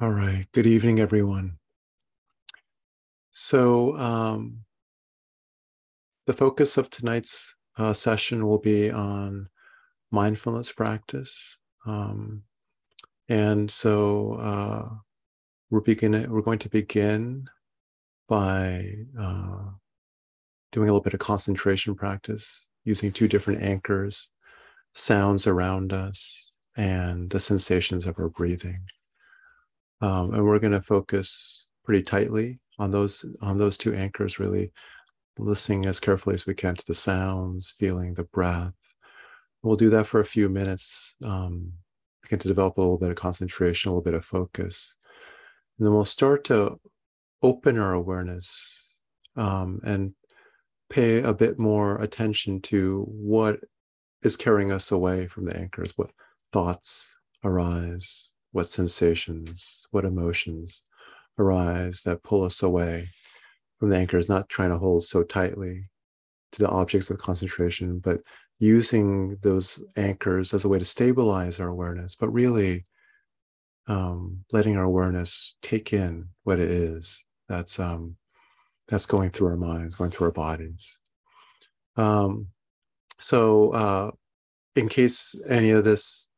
All right. Good evening, everyone. So, um, the focus of tonight's uh, session will be on mindfulness practice. Um, and so, uh, we're beginning. We're going to begin by uh, doing a little bit of concentration practice using two different anchors, sounds around us, and the sensations of our breathing. Um, and we're going to focus pretty tightly on those on those two anchors, really listening as carefully as we can to the sounds, feeling the breath. We'll do that for a few minutes, um, begin to develop a little bit of concentration, a little bit of focus. And then we'll start to open our awareness um, and pay a bit more attention to what is carrying us away from the anchors, what thoughts arise, what sensations, what emotions arise that pull us away from the anchors, not trying to hold so tightly to the objects of concentration, but using those anchors as a way to stabilize our awareness, but really um, letting our awareness take in what it is that's um, that's going through our minds, going through our bodies. Um, so, uh, in case any of this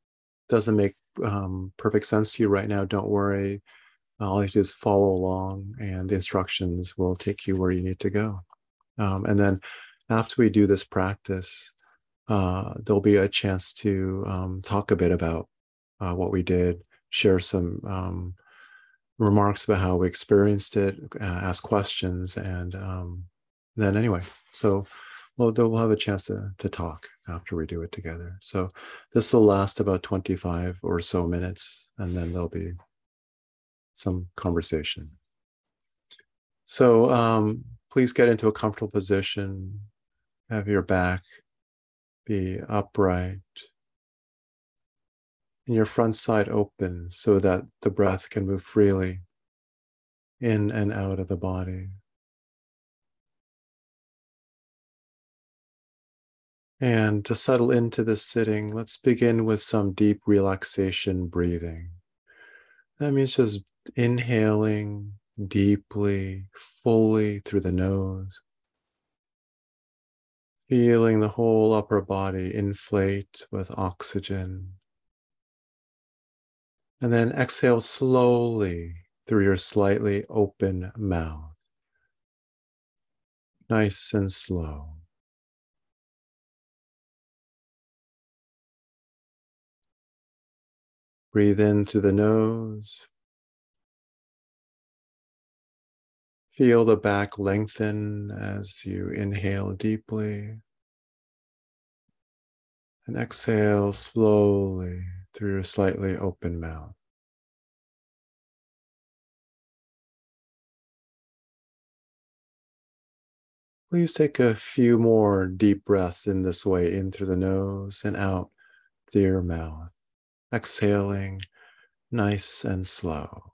doesn't make um, perfect sense to you right now, don't worry. All you to do is follow along, and the instructions will take you where you need to go. Um, and then, after we do this practice, uh, there'll be a chance to um, talk a bit about uh, what we did, share some um, remarks about how we experienced it, uh, ask questions, and um, then anyway, so well, we'll have a chance to, to talk after we do it together. So this will last about 25 or so minutes, and then there'll be some conversation. So um, please get into a comfortable position, have your back be upright, and your front side open so that the breath can move freely in and out of the body. And to settle into this sitting, let's begin with some deep relaxation breathing. That means just inhaling deeply, fully through the nose, feeling the whole upper body inflate with oxygen. And then exhale slowly through your slightly open mouth, nice and slow. Breathe in through the nose. Feel the back lengthen as you inhale deeply. And exhale slowly through your slightly open mouth. Please take a few more deep breaths in this way, in through the nose and out through your mouth exhaling nice and slow.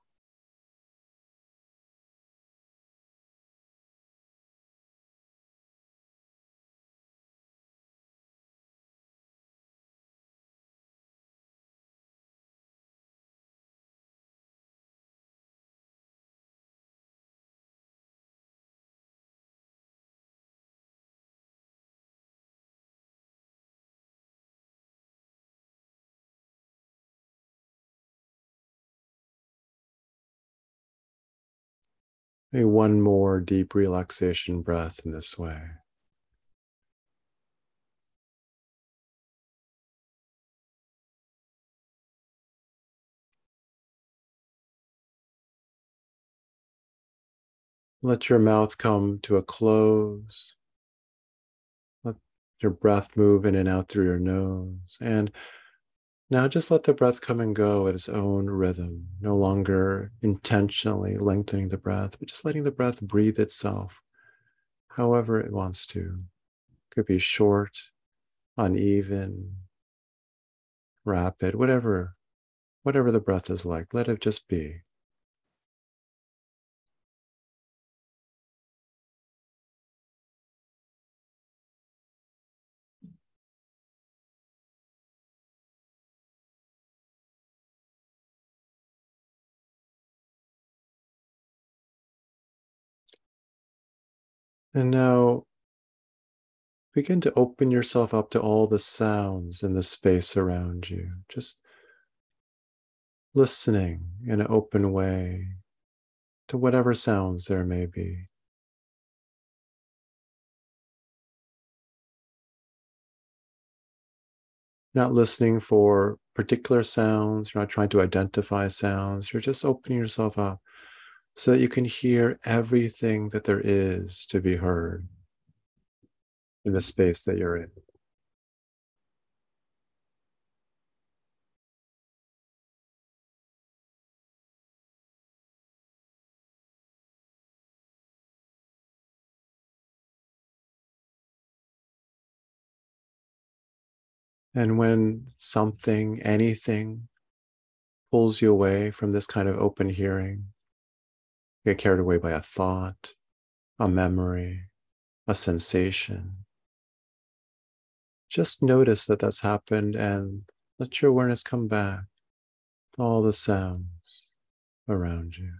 Maybe one more deep relaxation breath in this way. Let your mouth come to a close. Let your breath move in and out through your nose. And now just let the breath come and go at its own rhythm, no longer intentionally lengthening the breath, but just letting the breath breathe itself however it wants to. It could be short, uneven, rapid, whatever, whatever the breath is like, let it just be. And now begin to open yourself up to all the sounds in the space around you. Just listening in an open way to whatever sounds there may be. Not listening for particular sounds, you're not trying to identify sounds, you're just opening yourself up so that you can hear everything that there is to be heard in the space that you're in. And when something, anything pulls you away from this kind of open hearing, get carried away by a thought, a memory, a sensation, just notice that that's happened and let your awareness come back to all the sounds around you.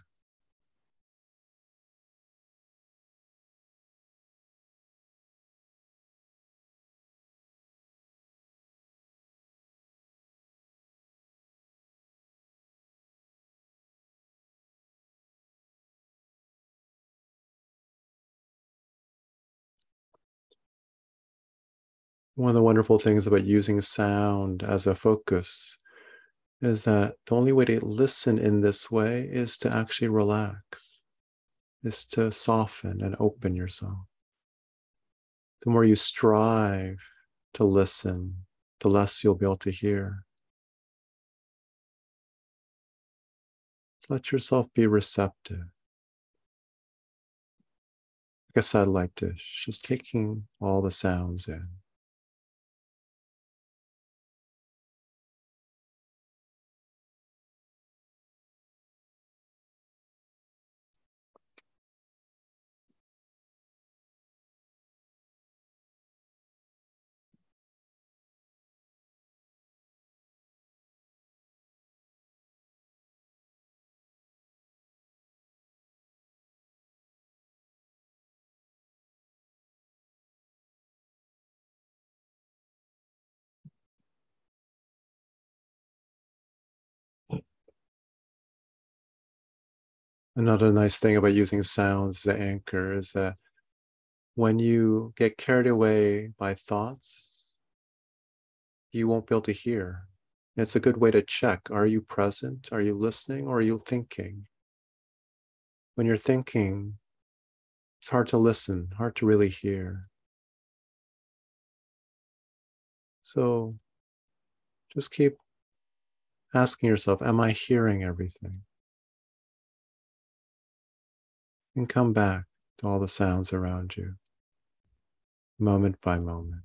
One of the wonderful things about using sound as a focus is that the only way to listen in this way is to actually relax, is to soften and open yourself. The more you strive to listen, the less you'll be able to hear. Let yourself be receptive. Like a satellite dish, just taking all the sounds in. Another nice thing about using sounds as an anchor is that when you get carried away by thoughts, you won't be able to hear. It's a good way to check are you present? Are you listening? Or are you thinking? When you're thinking, it's hard to listen, hard to really hear. So just keep asking yourself Am I hearing everything? And come back to all the sounds around you, moment by moment.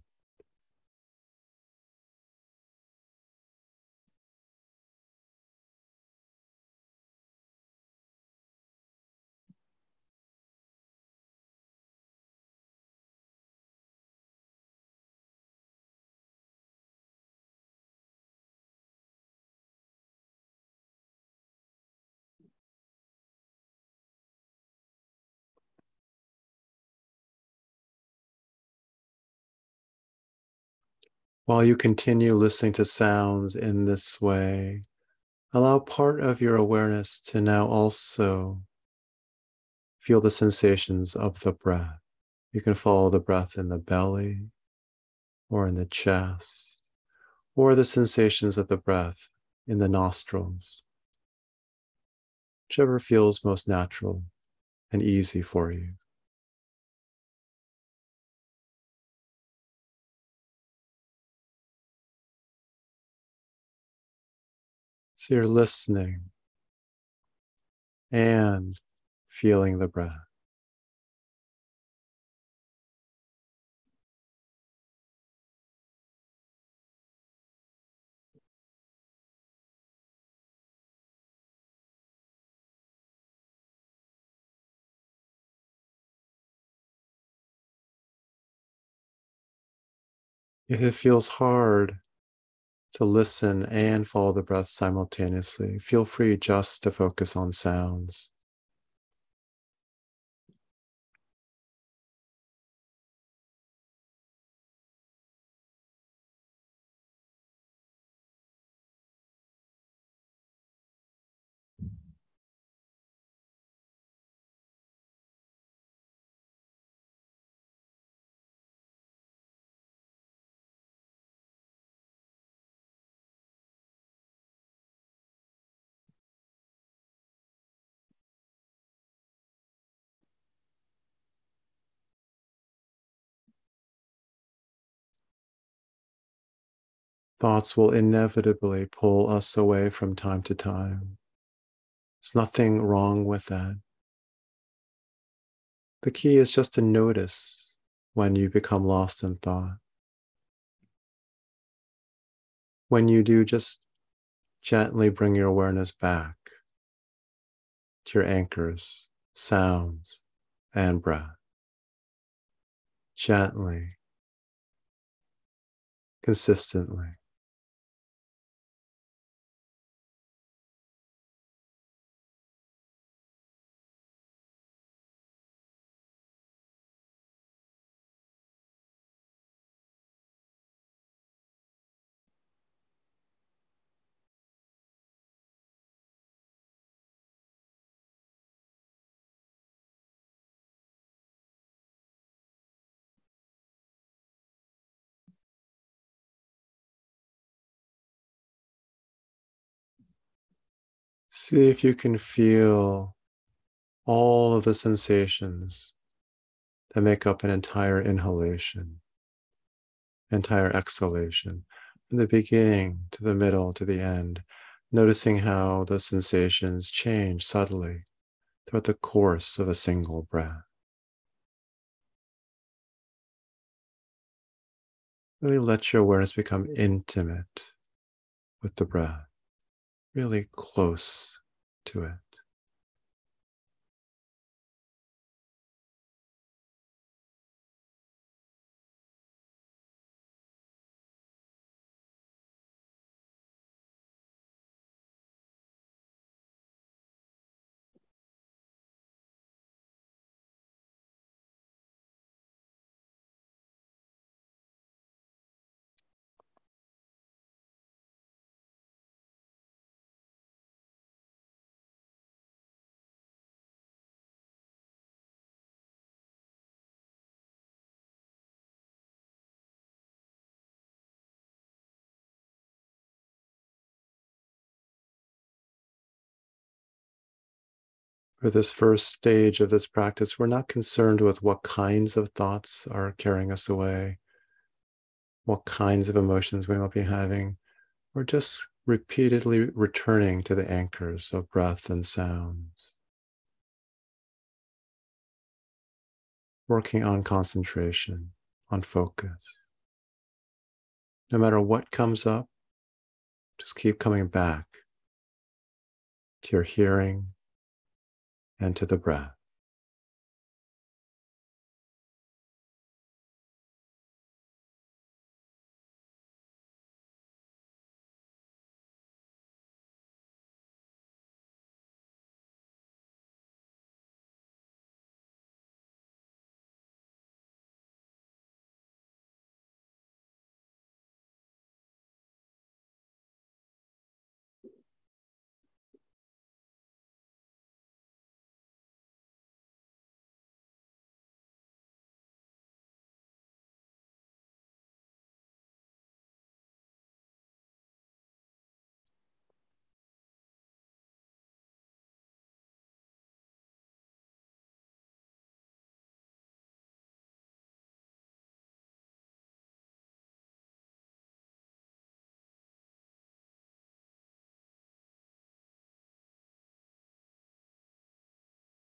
While you continue listening to sounds in this way, allow part of your awareness to now also feel the sensations of the breath. You can follow the breath in the belly or in the chest, or the sensations of the breath in the nostrils, whichever feels most natural and easy for you. You're listening and feeling the breath. If it feels hard to listen and follow the breath simultaneously. Feel free just to focus on sounds. Thoughts will inevitably pull us away from time to time. There's nothing wrong with that. The key is just to notice when you become lost in thought. When you do, just gently bring your awareness back to your anchors, sounds, and breath. Gently, consistently. See if you can feel all of the sensations that make up an entire inhalation, entire exhalation, from the beginning to the middle to the end, noticing how the sensations change subtly throughout the course of a single breath. Really let your awareness become intimate with the breath really close to it. For this first stage of this practice, we're not concerned with what kinds of thoughts are carrying us away, what kinds of emotions we might be having. We're just repeatedly returning to the anchors of breath and sounds, working on concentration, on focus. No matter what comes up, just keep coming back to your hearing, and to the breath.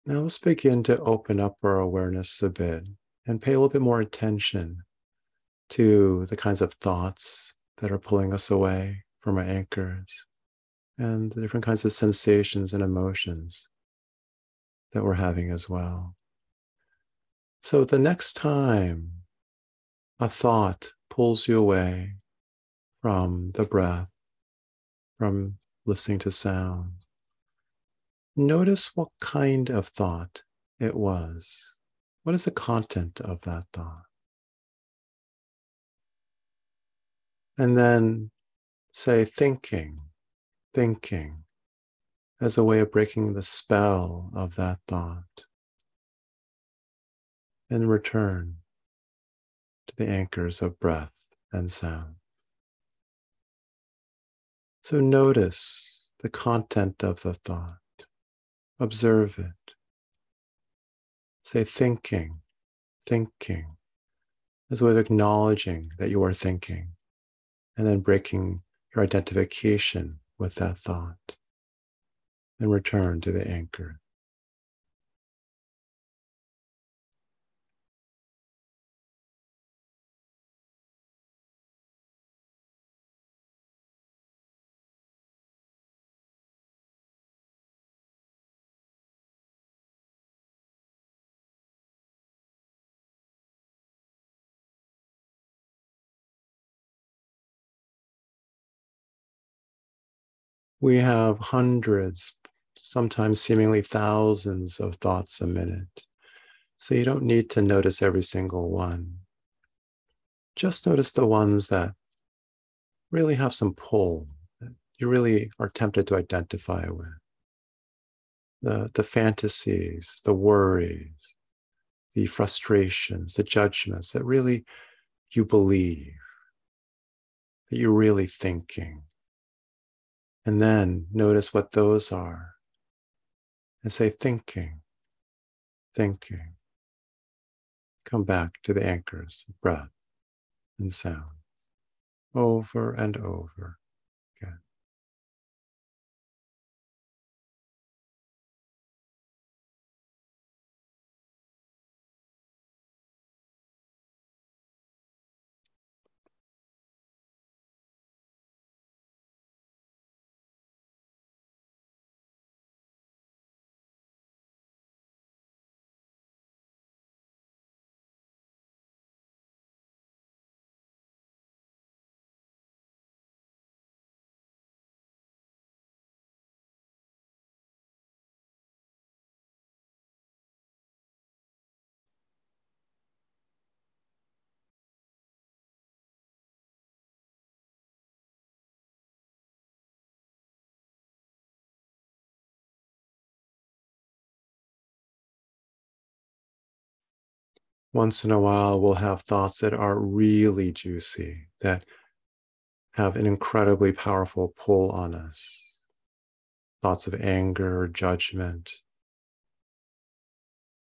Now let's begin to open up our awareness a bit and pay a little bit more attention to the kinds of thoughts that are pulling us away from our anchors and the different kinds of sensations and emotions that we're having as well. So the next time a thought pulls you away from the breath, from listening to sound, Notice what kind of thought it was. What is the content of that thought? And then say thinking, thinking as a way of breaking the spell of that thought. And return to the anchors of breath and sound. So notice the content of the thought. Observe it. Say thinking, thinking, as a way of acknowledging that you are thinking and then breaking your identification with that thought, and return to the anchor. We have hundreds, sometimes seemingly thousands of thoughts a minute. So you don't need to notice every single one. Just notice the ones that really have some pull, that you really are tempted to identify with. The, the fantasies, the worries, the frustrations, the judgments that really you believe, that you're really thinking. And then notice what those are. And say, thinking, thinking. Come back to the anchors of breath and sound over and over Once in a while, we'll have thoughts that are really juicy, that have an incredibly powerful pull on us. Thoughts of anger, judgment,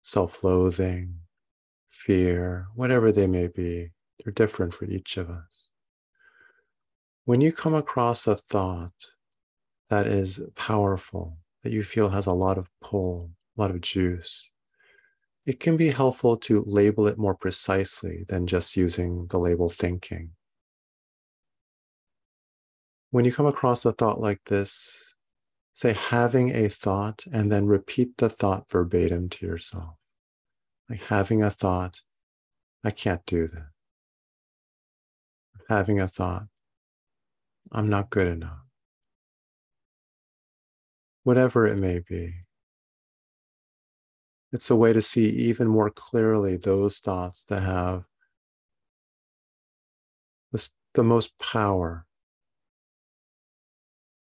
self loathing, fear, whatever they may be, they're different for each of us. When you come across a thought that is powerful, that you feel has a lot of pull, a lot of juice, it can be helpful to label it more precisely than just using the label thinking. When you come across a thought like this, say having a thought and then repeat the thought verbatim to yourself. Like having a thought, I can't do that. Having a thought, I'm not good enough. Whatever it may be, it's a way to see even more clearly those thoughts that have the, the most power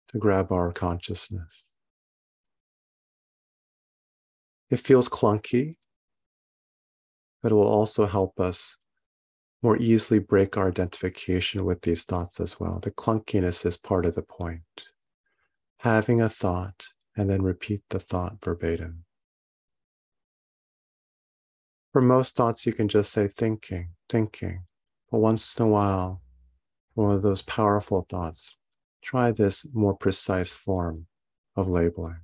to grab our consciousness. It feels clunky, but it will also help us more easily break our identification with these thoughts as well. The clunkiness is part of the point. Having a thought and then repeat the thought verbatim. For most thoughts, you can just say thinking, thinking. But once in a while, one of those powerful thoughts, try this more precise form of labeling.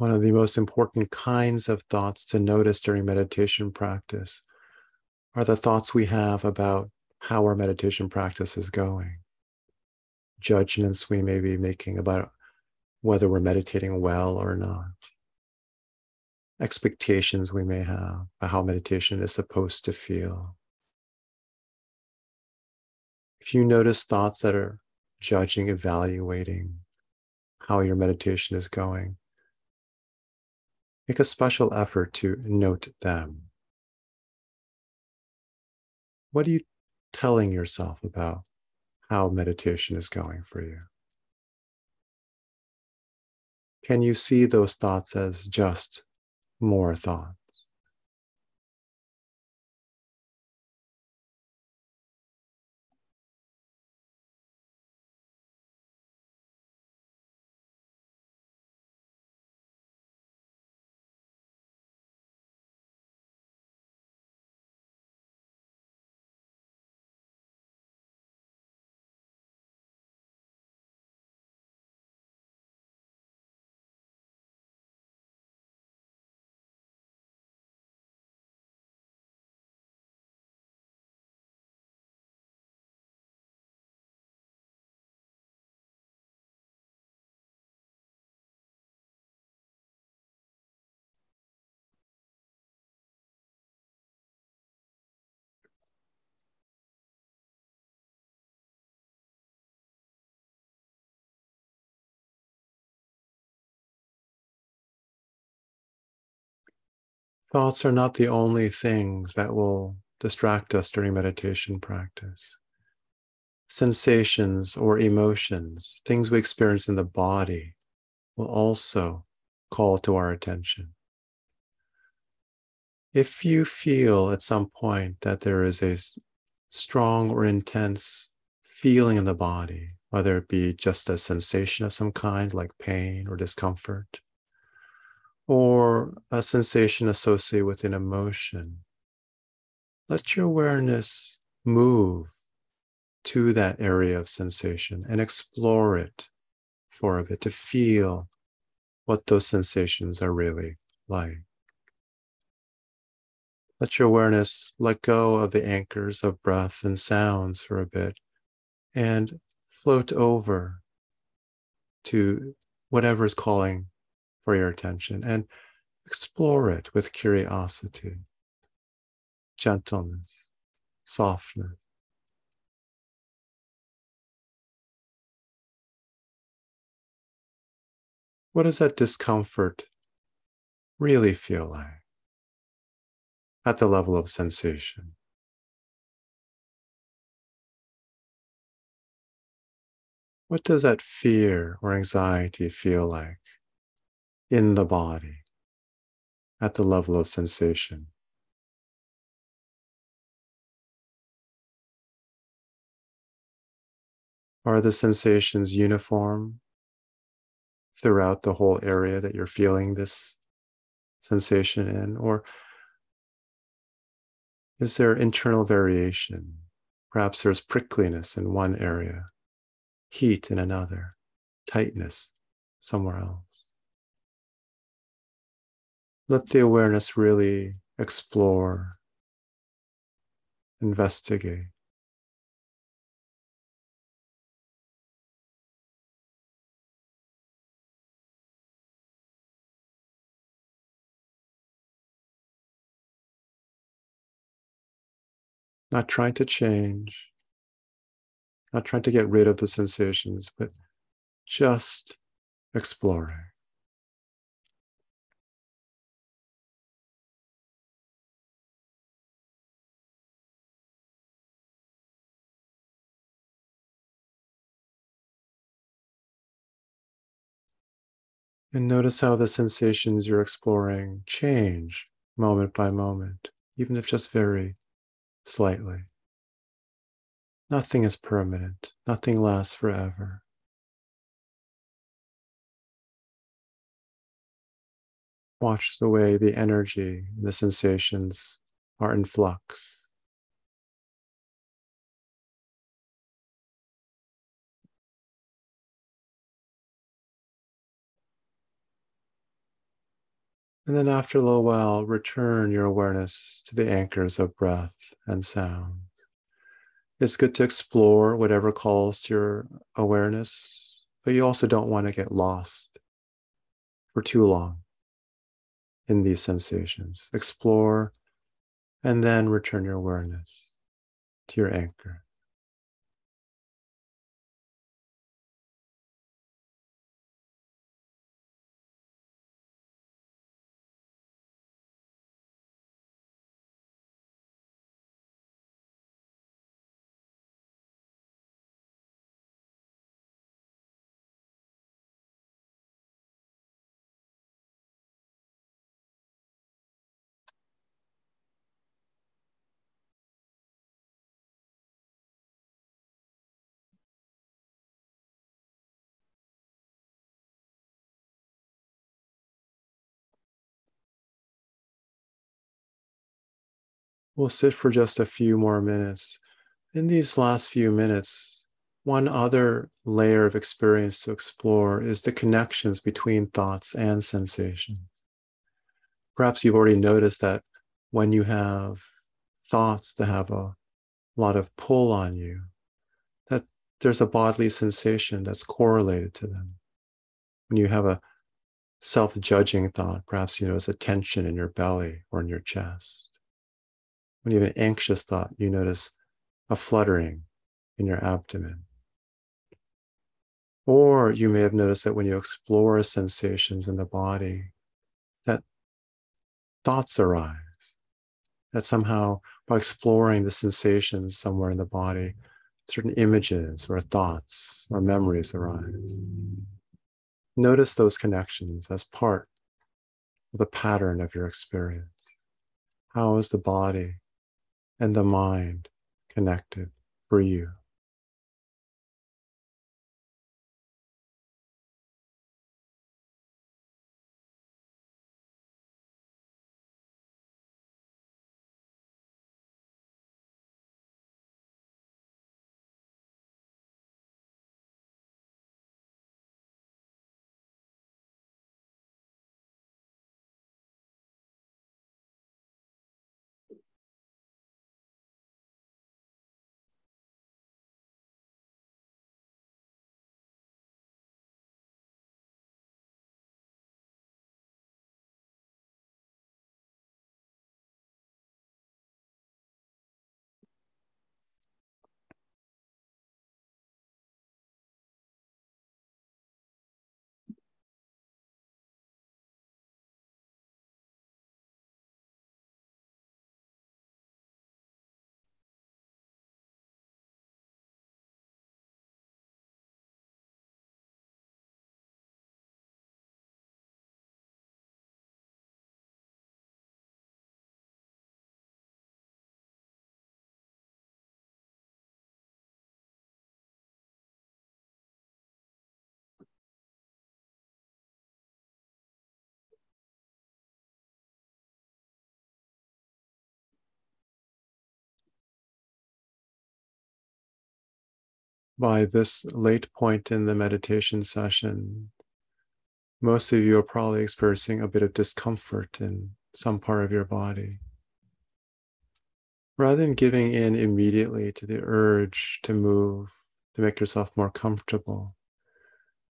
One of the most important kinds of thoughts to notice during meditation practice are the thoughts we have about how our meditation practice is going, judgments we may be making about whether we're meditating well or not, expectations we may have about how meditation is supposed to feel. If you notice thoughts that are judging, evaluating how your meditation is going, make a special effort to note them. What are you telling yourself about how meditation is going for you? Can you see those thoughts as just more thoughts? Thoughts are not the only things that will distract us during meditation practice. Sensations or emotions, things we experience in the body, will also call to our attention. If you feel at some point that there is a strong or intense feeling in the body, whether it be just a sensation of some kind like pain or discomfort, or a sensation associated with an emotion, let your awareness move to that area of sensation and explore it for a bit to feel what those sensations are really like. Let your awareness let go of the anchors of breath and sounds for a bit and float over to whatever is calling for your attention and explore it with curiosity, gentleness, softness. What does that discomfort really feel like at the level of sensation? What does that fear or anxiety feel like in the body at the level of sensation. Are the sensations uniform throughout the whole area that you're feeling this sensation in? Or is there internal variation? Perhaps there's prickliness in one area, heat in another, tightness somewhere else. Let the awareness really explore, investigate. Not trying to change, not trying to get rid of the sensations, but just exploring. And notice how the sensations you're exploring change moment by moment, even if just very slightly. Nothing is permanent, nothing lasts forever. Watch the way the energy, the sensations are in flux. And then after a little while, return your awareness to the anchors of breath and sound. It's good to explore whatever calls to your awareness, but you also don't want to get lost for too long in these sensations. Explore and then return your awareness to your anchor. We'll sit for just a few more minutes. In these last few minutes, one other layer of experience to explore is the connections between thoughts and sensations. Perhaps you've already noticed that when you have thoughts that have a lot of pull on you, that there's a bodily sensation that's correlated to them. When you have a self judging thought, perhaps you notice a tension in your belly or in your chest. When you have an anxious thought, you notice a fluttering in your abdomen. Or you may have noticed that when you explore sensations in the body, that thoughts arise. That somehow, by exploring the sensations somewhere in the body, certain images or thoughts or memories arise. Notice those connections as part of the pattern of your experience. How is the body and the mind connected for you. By this late point in the meditation session, most of you are probably experiencing a bit of discomfort in some part of your body. Rather than giving in immediately to the urge to move, to make yourself more comfortable,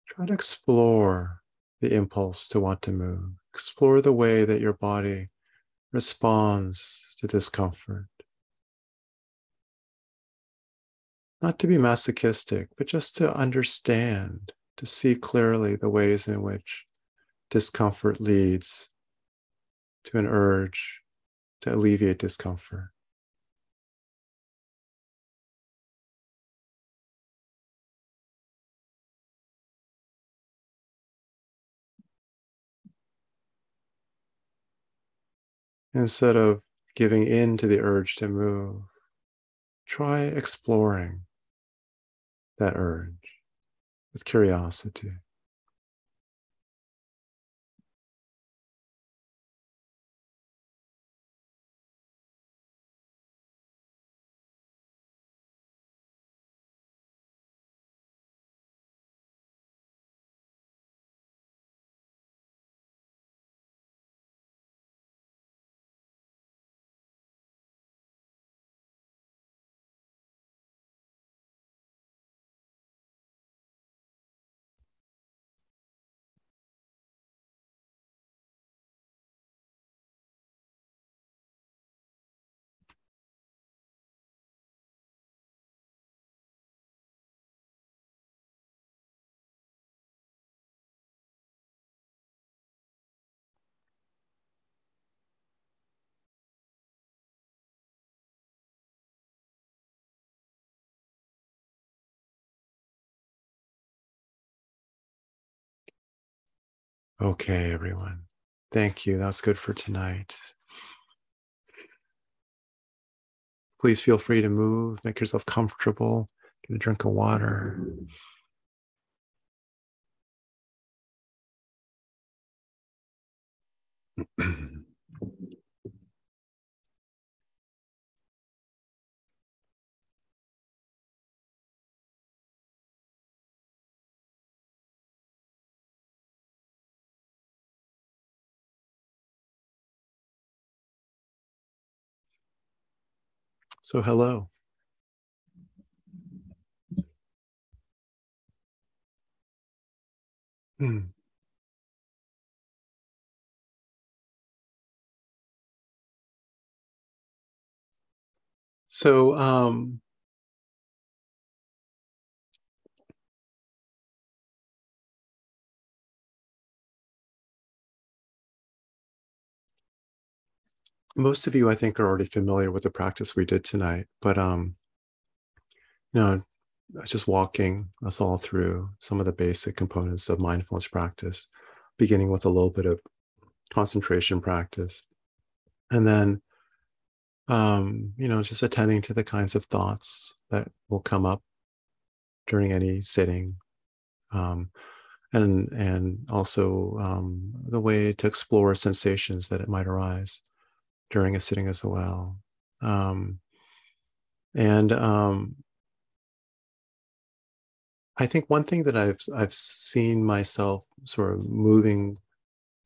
try to explore the impulse to want to move. Explore the way that your body responds to discomfort. Not to be masochistic, but just to understand, to see clearly the ways in which discomfort leads to an urge to alleviate discomfort. Instead of giving in to the urge to move, try exploring that urge with curiosity. Okay, everyone. Thank you. That's good for tonight. Please feel free to move, make yourself comfortable, get a drink of water. So, hello. Hmm. So, um, most of you, I think, are already familiar with the practice we did tonight, but um, you know, just walking us all through some of the basic components of mindfulness practice, beginning with a little bit of concentration practice, and then, um, you know, just attending to the kinds of thoughts that will come up during any sitting. Um, and and also um, the way to explore sensations that it might arise during a sitting as well. Um, and um, I think one thing that I've I've seen myself sort of moving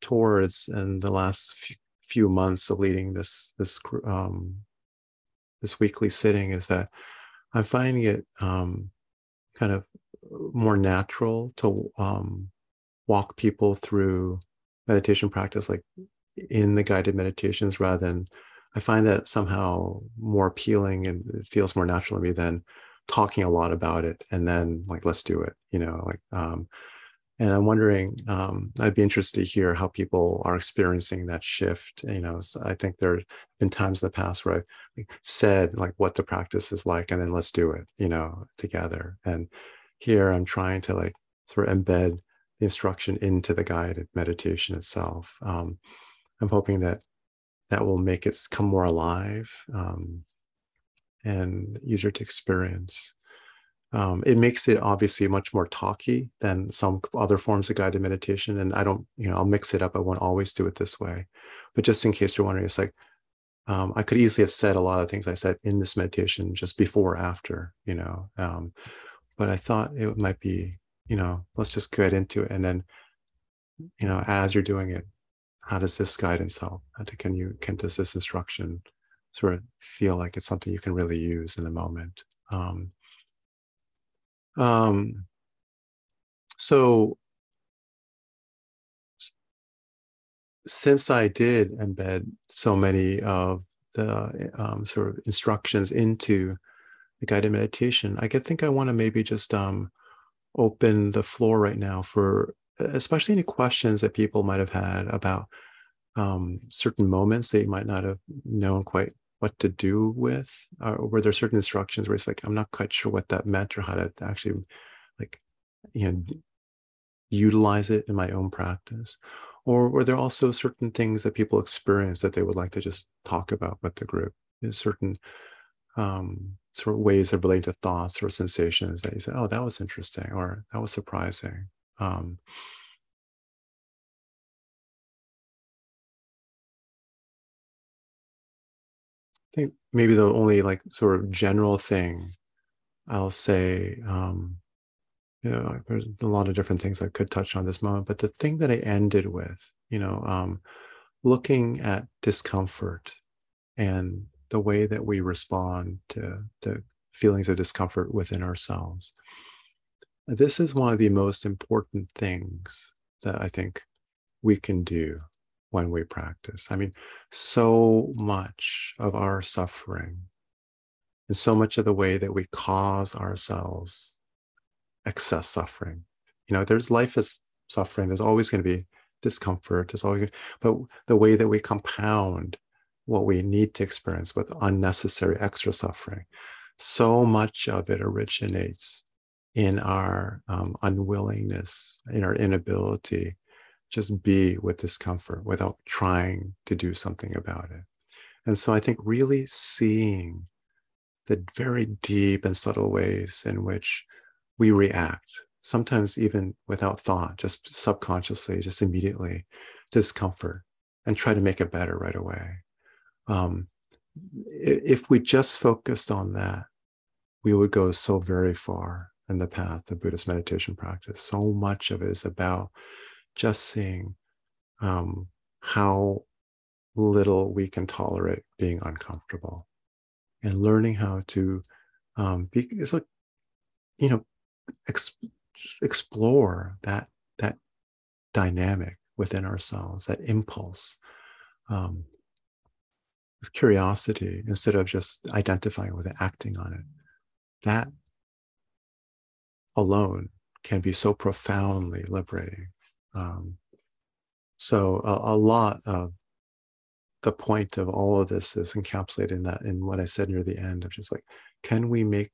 towards in the last few, months of leading this this um, this weekly sitting is that I'm finding it um, kind of more natural to um, walk people through meditation practice like in the guided meditations rather than I find that somehow more appealing and it feels more natural to me than talking a lot about it and then like let's do it you know like um and i'm wondering um i'd be interested to hear how people are experiencing that shift you know so i think there have been times in the past where i've said like what the practice is like and then let's do it you know together. And here i'm trying to like sort of embed the instruction into the guided meditation itself um i'm hoping that that will make it come more alive um, and easier to experience. Um, it makes it obviously much more talky than some other forms of guided meditation. And I don't, you know, I'll mix it up. I won't always do it this way. But just in case you're wondering, it's like um, I could easily have said a lot of things I said in this meditation just before or after, you know. Um, but I thought it might be, you know, let's just get into it. And then, you know, as you're doing it, how does this guidance help? How to, can you, can, does this instruction sort of feel like it's something you can really use in the moment. Um, um, so since I did embed so many of the um, sort of instructions into the guided meditation, I think I want to maybe just um, open the floor right now for especially any questions that people might have had about um, certain moments they might not have known quite what to do with or were there certain instructions where it's like i'm not quite sure what that meant or how to actually like you know utilize it in my own practice? Or were there also certain things that people experience that they would like to just talk about with the group? There's certain um, sort of ways of relating to thoughts or sensations that you say oh that was interesting or that was surprising um, I think maybe the only like sort of general thing I'll say, um, you know, there's a lot of different things I could touch on this moment, but the thing that I ended with, you know, um, looking at discomfort and the way that we respond to, to feelings of discomfort within ourselves. This is one of the most important things that I think we can do when we practice. I mean, so much of our suffering and so much of the way that we cause ourselves excess suffering. You know, there's life is suffering. There's always going to be discomfort. There's always, but the way that we compound what we need to experience with unnecessary extra suffering, so much of it originates in our um, unwillingness, in our inability just be with discomfort without trying to do something about it. And so I think really seeing the very deep and subtle ways in which we react, sometimes even without thought, just subconsciously, just immediately, discomfort, and try to make it better right away. Um, if we just focused on that, we would go so very far in the path of Buddhist meditation practice. So much of it is about just seeing um, how little we can tolerate being uncomfortable and learning how to um, be like you know ex- explore that that dynamic within ourselves that impulse um, with curiosity instead of just identifying with it acting on it that alone can be so profoundly liberating um, so a, a, lot of the point of all of this is encapsulated in that in what I said near the end of just like, can we make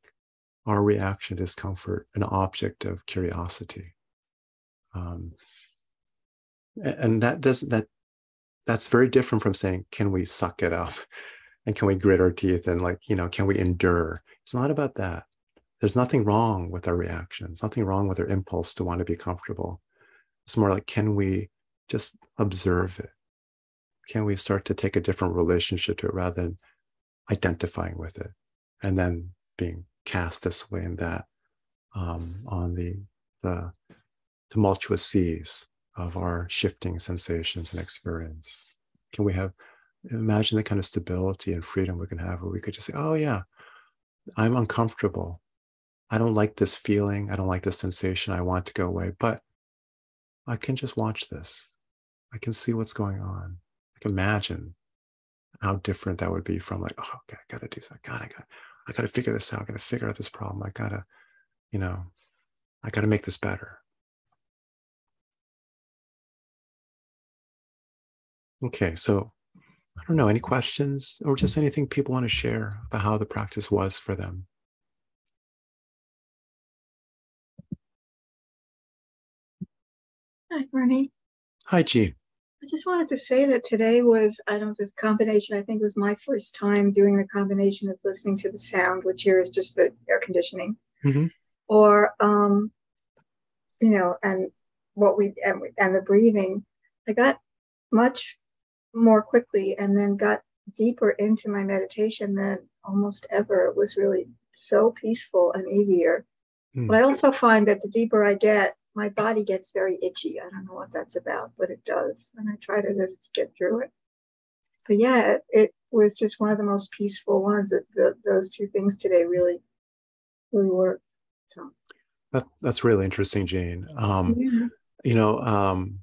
our reaction to discomfort an object of curiosity? Um, and that doesn't that that's very different from saying, can we suck it up? And can we grit our teeth and like, you know, can we endure? It's not about that. There's nothing wrong with our reactions, nothing wrong with our impulse to want to be comfortable. It's more like, can we just observe it? Can we start to take a different relationship to it rather than identifying with it and then being cast this way and that um, on the, the tumultuous seas of our shifting sensations and experience? Can we have, imagine the kind of stability and freedom we can have where we could just say, oh, yeah, I'm uncomfortable. I don't like this feeling. I don't like this sensation. I want to go away, but I can just watch this. I can see what's going on. I can imagine how different that would be from like, oh, okay, I gotta do that. God, I gotta, I gotta figure this out. I gotta figure out this problem. I gotta, you know, I gotta make this better. Okay, so I don't know, any questions or just anything people want to share about how the practice was for them? Hi, Bernie. Hi, Jean. I just wanted to say that today was, I don't know, if this combination, I think it was my first time doing the combination of listening to the sound, which here is just the air conditioning, mm-hmm. or, um, you know, and what we, and, and the breathing. I got much more quickly and then got deeper into my meditation than almost ever. It was really so peaceful and easier. Mm. But I also find that the deeper I get, my body gets very itchy. I don't know what that's about, but it does. And I try to just get through it. But yeah, it, it was just one of the most peaceful ones that the, those two things today really, really worked. So that, that's really interesting, Jane. Um, yeah. You know, um,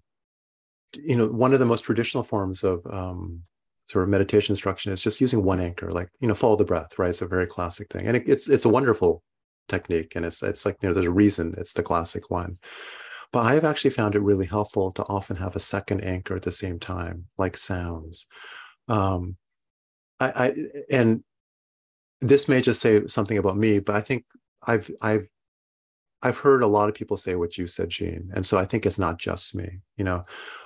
you know, one of the most traditional forms of um, sort of meditation instruction is just using one anchor, like you know, follow the breath. Right, it's a very classic thing, and it, it's it's a wonderful technique and it's it's like you know there's a reason it's the classic one. But i have actually found it really helpful to often have a second anchor at the same time like sounds. Um i i and this may just say something about me but i think i've i've i've heard a lot of people say what you said Jean and so i think it's not just me you know?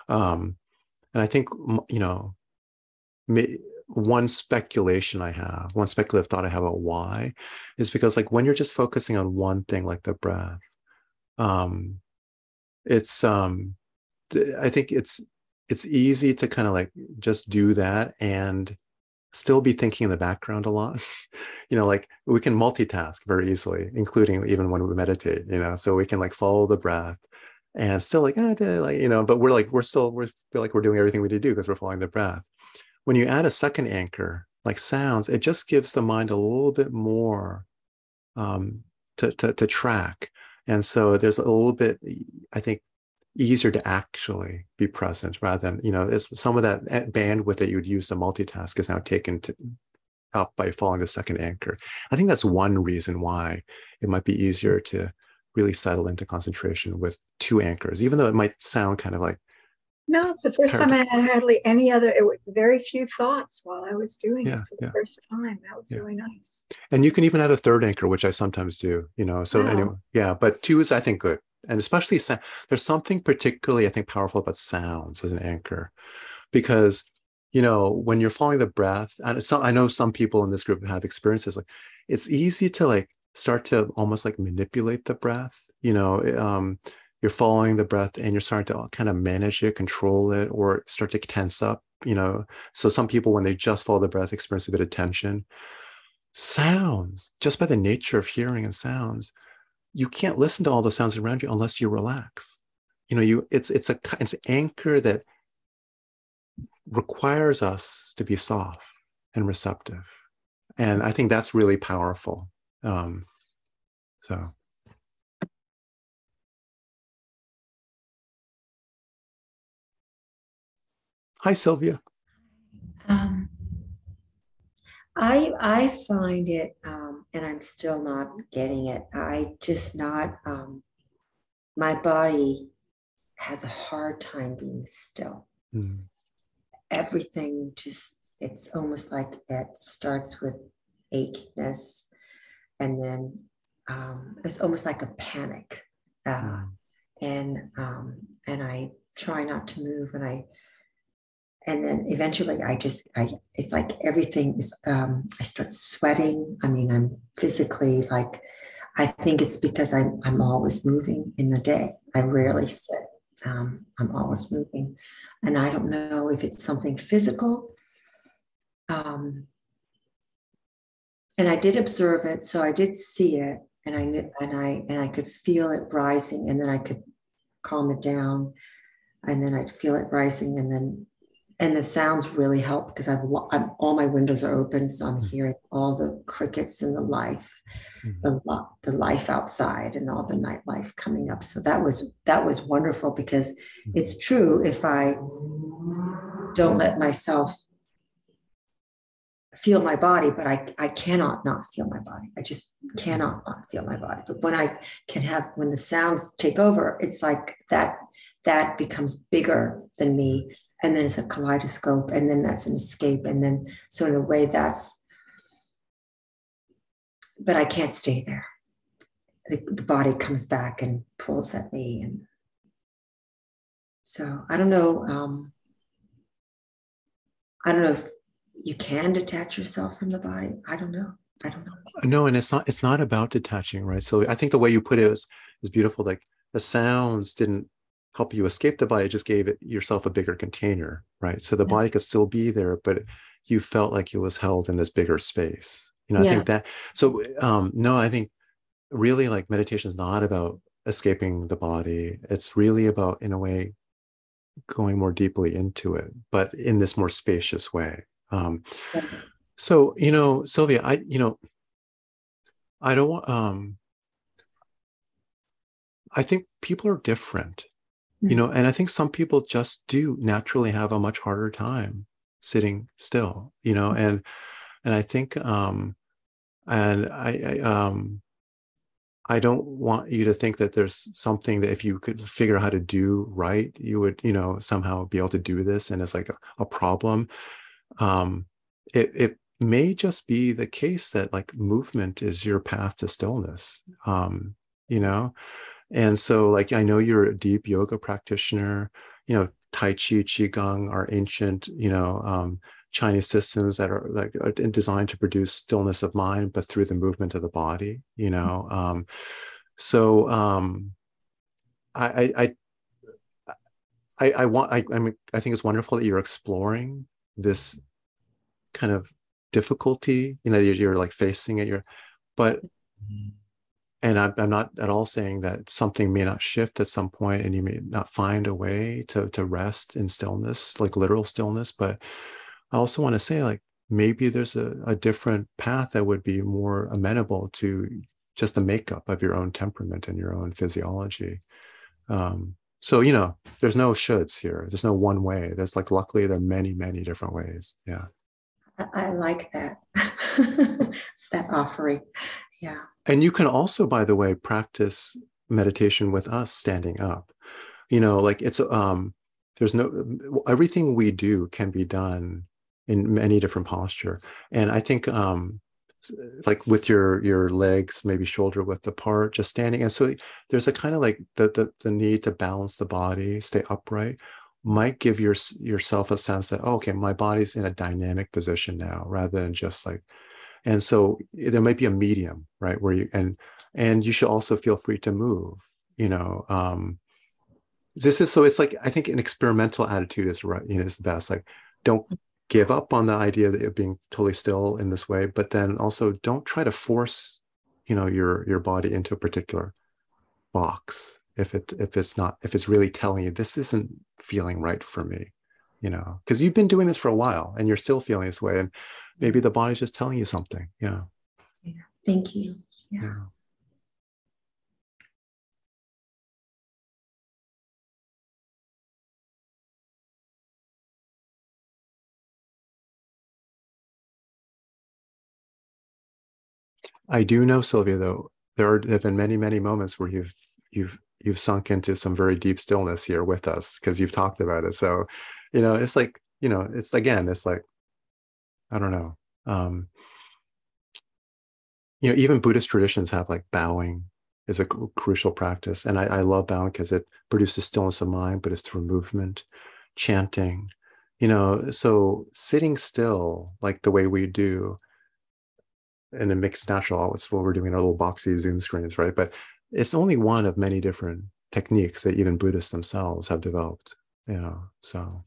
Um and i think you know me, one speculation I have, one speculative thought I have about why is because like when you're just focusing on one thing like the breath, um, it's um I think it's it's easy to kind of like just do that and still be thinking in the background a lot. you know, like we can multitask very easily, including even when we meditate, you know, so we can like follow the breath and still like, ah, like, you know, but we're like, we're still, we feel like we're doing everything we need to do because we're following the breath when you add a second anchor, like sounds, it just gives the mind a little bit more um, to, to, to track. And so there's a little bit, I think, easier to actually be present rather than, you know, it's some of that bandwidth that you would use to multitask is now taken to, up by following the second anchor. I think that's one reason why it might be easier to really settle into concentration with two anchors, even though it might sound kind of like no, it's the first time I had hardly any other, it was very few thoughts while I was doing yeah, it for the yeah. first time. That was yeah. really nice. And you can even add a third anchor, which I sometimes do, you know. So wow. anyway, yeah, but two is I think good. and especially there's something particularly i think powerful about sounds as an anchor because you know when you're following the breath and some i know some people in this group have experiences like it's easy to like start to almost like manipulate the breath you know um you're following the breath and you're starting to kind of manage it control it or start to tense up you know? So some people when they just follow the breath experience a bit of tension. Sounds just by the nature of hearing and sounds you can't listen to all the sounds around you unless you relax. You know you it's it's a it's an anchor that requires us to be soft and receptive. And i think that's really powerful. Um so hi sylvia um I I find it, um, and I'm still not getting it. I just not. Um, my body has a hard time being still. Mm. Everything just it's almost like it starts with achiness, and then um, it's almost like a panic. Uh, mm. And um, and I try not to move, and I and then eventually i just i it's like everything is um i start sweating. I mean i'm physically like i think it's because i'm i'm always moving in the day. I rarely sit. Um, i'm always moving. And i don't know if it's something physical. Um and i did observe it. So i did see it and i knew and i and i could feel it rising and then i could calm it down. And then i'd feel it rising and then and the sounds really help because I've I'm, all my windows are open, so I'm mm-hmm. hearing all the crickets and the life, mm-hmm. the the life outside, and all the nightlife coming up. So that was that was wonderful because mm-hmm. it's true if I don't let myself feel my body, but I I cannot not feel my body. I just cannot not feel my body. But when I can have when the sounds take over, it's like that that becomes bigger than me and then it's a kaleidoscope and then that's an escape and then so in a way that's but i can't stay there. The, the body comes back and pulls at me and so i don't know um, i don't know if you can detach yourself from the body. I don't know. I don't know. No and it's not it's not about detaching right? So i think the way you put it is is beautiful. Like the sounds didn't help you escape the body, just gave it yourself a bigger container, right? So the yeah. body could still be there, but you felt like it was held in this bigger space. You know, yeah. I think that so um no, I think really like meditation is not about escaping the body. It's really about in a way going more deeply into it, but in this more spacious way. Um yeah. so you know, Sylvia, I you know, I don't um I think people are different you know and i think some people just do naturally have a much harder time sitting still you know and and i think um and i, I um i don't want you to think that there's something that if you could figure out how to do right you would you know somehow be able to do this and it's like a, a problem. Um it it may just be the case that like movement is your path to stillness um you know and so, like, I know you're a deep yoga practitioner. You know, Tai Chi, Qigong are ancient, you know, um, Chinese systems that are like are designed to produce stillness of mind, but through the movement of the body. You know, um, so um, I, I, I, I want. I, I mean, I think it's wonderful that you're exploring this kind of difficulty. You know, you're, you're like facing it. You're, but. And I'm, I'm, not at all saying that something may not shift at some point and you may not find a way to to rest in stillness like literal stillness but i also want to say like maybe there's a, a different path that would be more amenable to just the makeup of your own temperament and your own physiology. Um, so you know there's no shoulds here. There's no one way. There's like luckily there are many many different ways. Yeah. I, I like that that offering yeah and you can also, by the way, practice meditation with us standing up. You know, like it's um there's no everything we do can be done in many different posture. And I think um like with your your legs maybe shoulder width apart just standing and so there's a kind of like the, the the need to balance the body stay upright might give your yourself a sense that oh, okay my body's in a dynamic position now rather than just like and so there might be a medium right where you and and you should also feel free to move you know um this is so it's like i think an experimental attitude is right you know is the best. Like don't give up on the idea that you're being totally still in this way but then also don't try to force you know your your body into a particular box if it if it's not if it's really telling you this isn't feeling right for me you know because you've been doing this for a while and you're still feeling this way. And maybe the body's just telling you something yeah yeah thank you yeah. yeah. I do know, Sylvia, though, there, are, there have been many, many moments where you've you've you've sunk into some very deep stillness here with us because you've talked about it. So, you know, it's like, you know, it's again, it's like, I don't know. Um, you know, even Buddhist traditions have like bowing is a crucial practice. And I, I love bowing because it produces stillness of mind, but it's through movement, chanting, you know, so sitting still like the way we do in a mixed natural, it's what we're doing in our little boxy Zoom screens, right? But it's only one of many different techniques that even Buddhists themselves have developed, you know, so.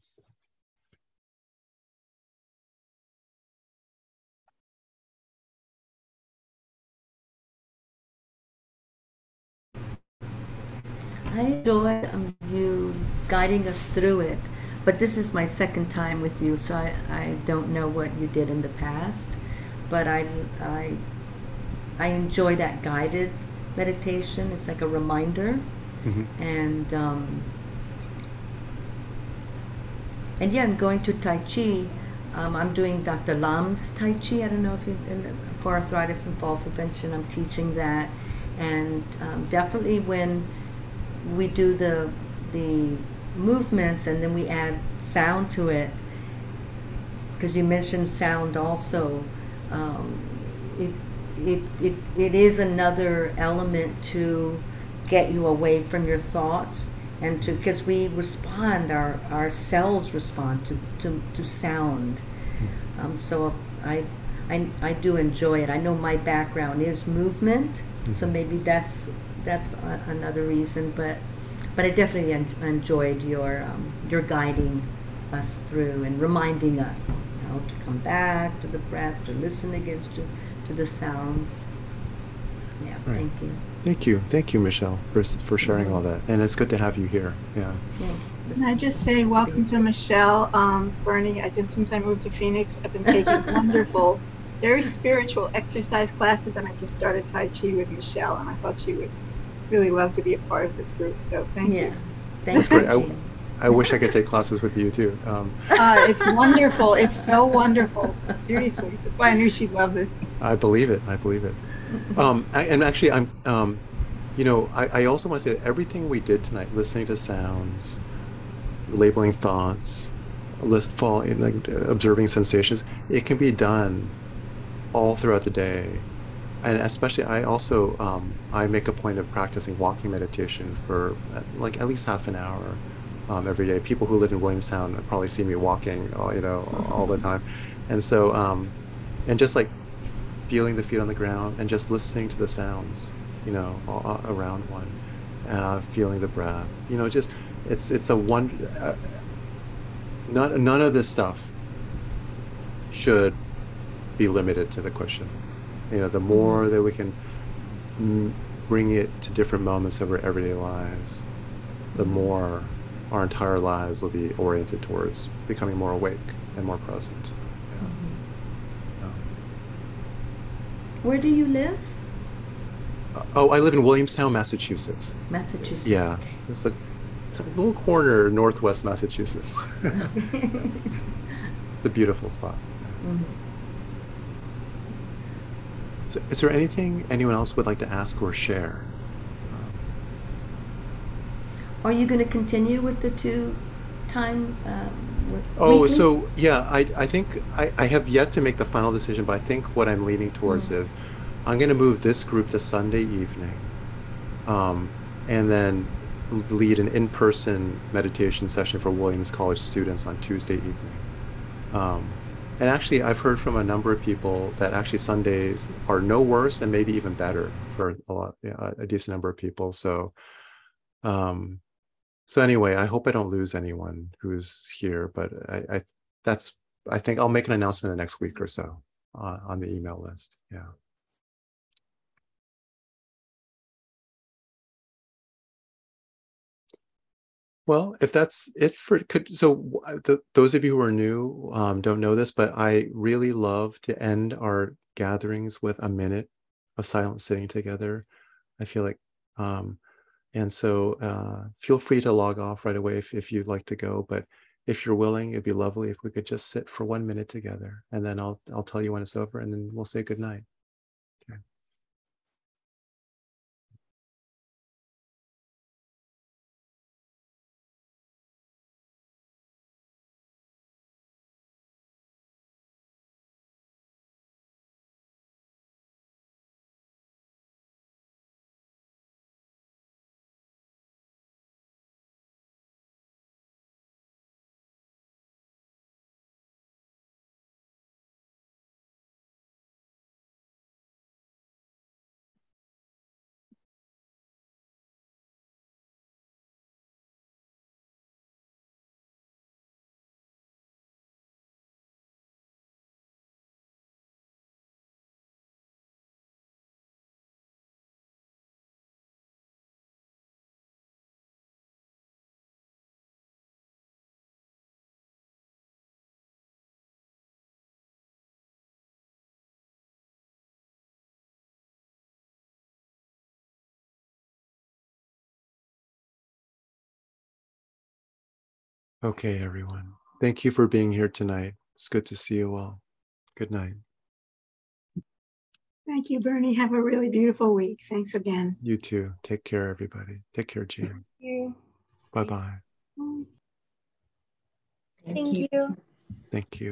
I enjoyed um, you guiding us through it, but this is my second time with you, so I, I don't know what you did in the past but I, I, I enjoy that guided meditation. It's like a reminder, mm-hmm. and um, and yeah, I'm going to Tai Chi. Um, I'm doing Dr. Lam's Tai Chi. I don't know if you in, for arthritis and fall prevention. I'm teaching that, and um, definitely when we do the the movements and then we add sound to it, because you mentioned sound also um, it, it, it, it is another element to get you away from your thoughts and to because we respond our our cells respond to to, to sound. Um, so I, I I do enjoy it. I know my background is movement so mm-hmm. maybe that's that's a, another reason but but I definitely en- enjoyed your um, your guiding us through and reminding us how to come back to the breath, to listen against to, to the sounds. Yeah, right. thank you. Thank you. Thank you, Michelle, for, for sharing all that. And it's good to have you here. Yeah. Can I just say welcome to Michelle, um, Bernie. I just since I moved to Phoenix, I've been taking wonderful, very spiritual exercise classes, and I just started Tai Chi with Michelle, and I thought she would really love to be a part of this group. So thank yeah. you. Thank That's you. Great. I wish I could take classes with you too. Um, uh, it's wonderful. It's so wonderful. Seriously, that's why I knew she'd love this. I believe it. I believe it. Um, I, and actually, I'm. Um, you know, I, I also want to say that everything we did tonight, listening to sounds, labeling thoughts, list, fall, like, observing sensations, it can be done all throughout the day and especially i also um, i make a point of practicing walking meditation for uh, like at least half an hour um, every day. People who live in Williamstown probably see me walking, all, you know, all the time, and so um, and just like feeling the feet on the ground and just listening to the sounds, you know, all, around one, uh, feeling the breath, you know, just it's it's a one. Uh, none none of this stuff should be limited to the cushion. You know, the more that we can bring it to different moments of our everyday lives, the more our entire lives will be oriented towards becoming more awake and more present. Yeah. Mm-hmm. Where do you live? Uh, oh, I live in Williamstown, Massachusetts. Massachusetts. Yeah, it's a, it's a little corner northwest Massachusetts. it's a beautiful spot. Mm-hmm. So, is there anything anyone else would like to ask or share? Are you going to continue with the two time uh, oh, weekly? so yeah, I, I think I, I have yet to make the final decision, but I think what I'm leaning towards mm-hmm. is I'm going to move this group to Sunday evening, um, and then lead an in-person meditation session for Williams College students on Tuesday evening. Um, and actually, I've heard from a number of people that actually Sundays are no worse and maybe even better for a lot, yeah, a decent number of people. So, um, so anyway, I hope I don't lose anyone who's here, but I, I that's I think I'll make an announcement the next week or so uh, on the email list. Yeah. Well, if that's it for could so the, those of you who are new um, don't know this, but I really love to end our gatherings with a minute of silent sitting together. I feel like, um, and so uh, feel free to log off right away if, if you'd like to go. But if you're willing, it'd be lovely if we could just sit for one minute together, and then I'll I'll tell you when it's over, and then we'll say good night. Okay, everyone. Thank you for being here tonight. It's good to see you all. Good night. Thank you, Bernie. Have a really beautiful week. Thanks again. You too. Take care, everybody. Take care, Jean. Thank you. Bye-bye. Thank, Thank you. Thank you.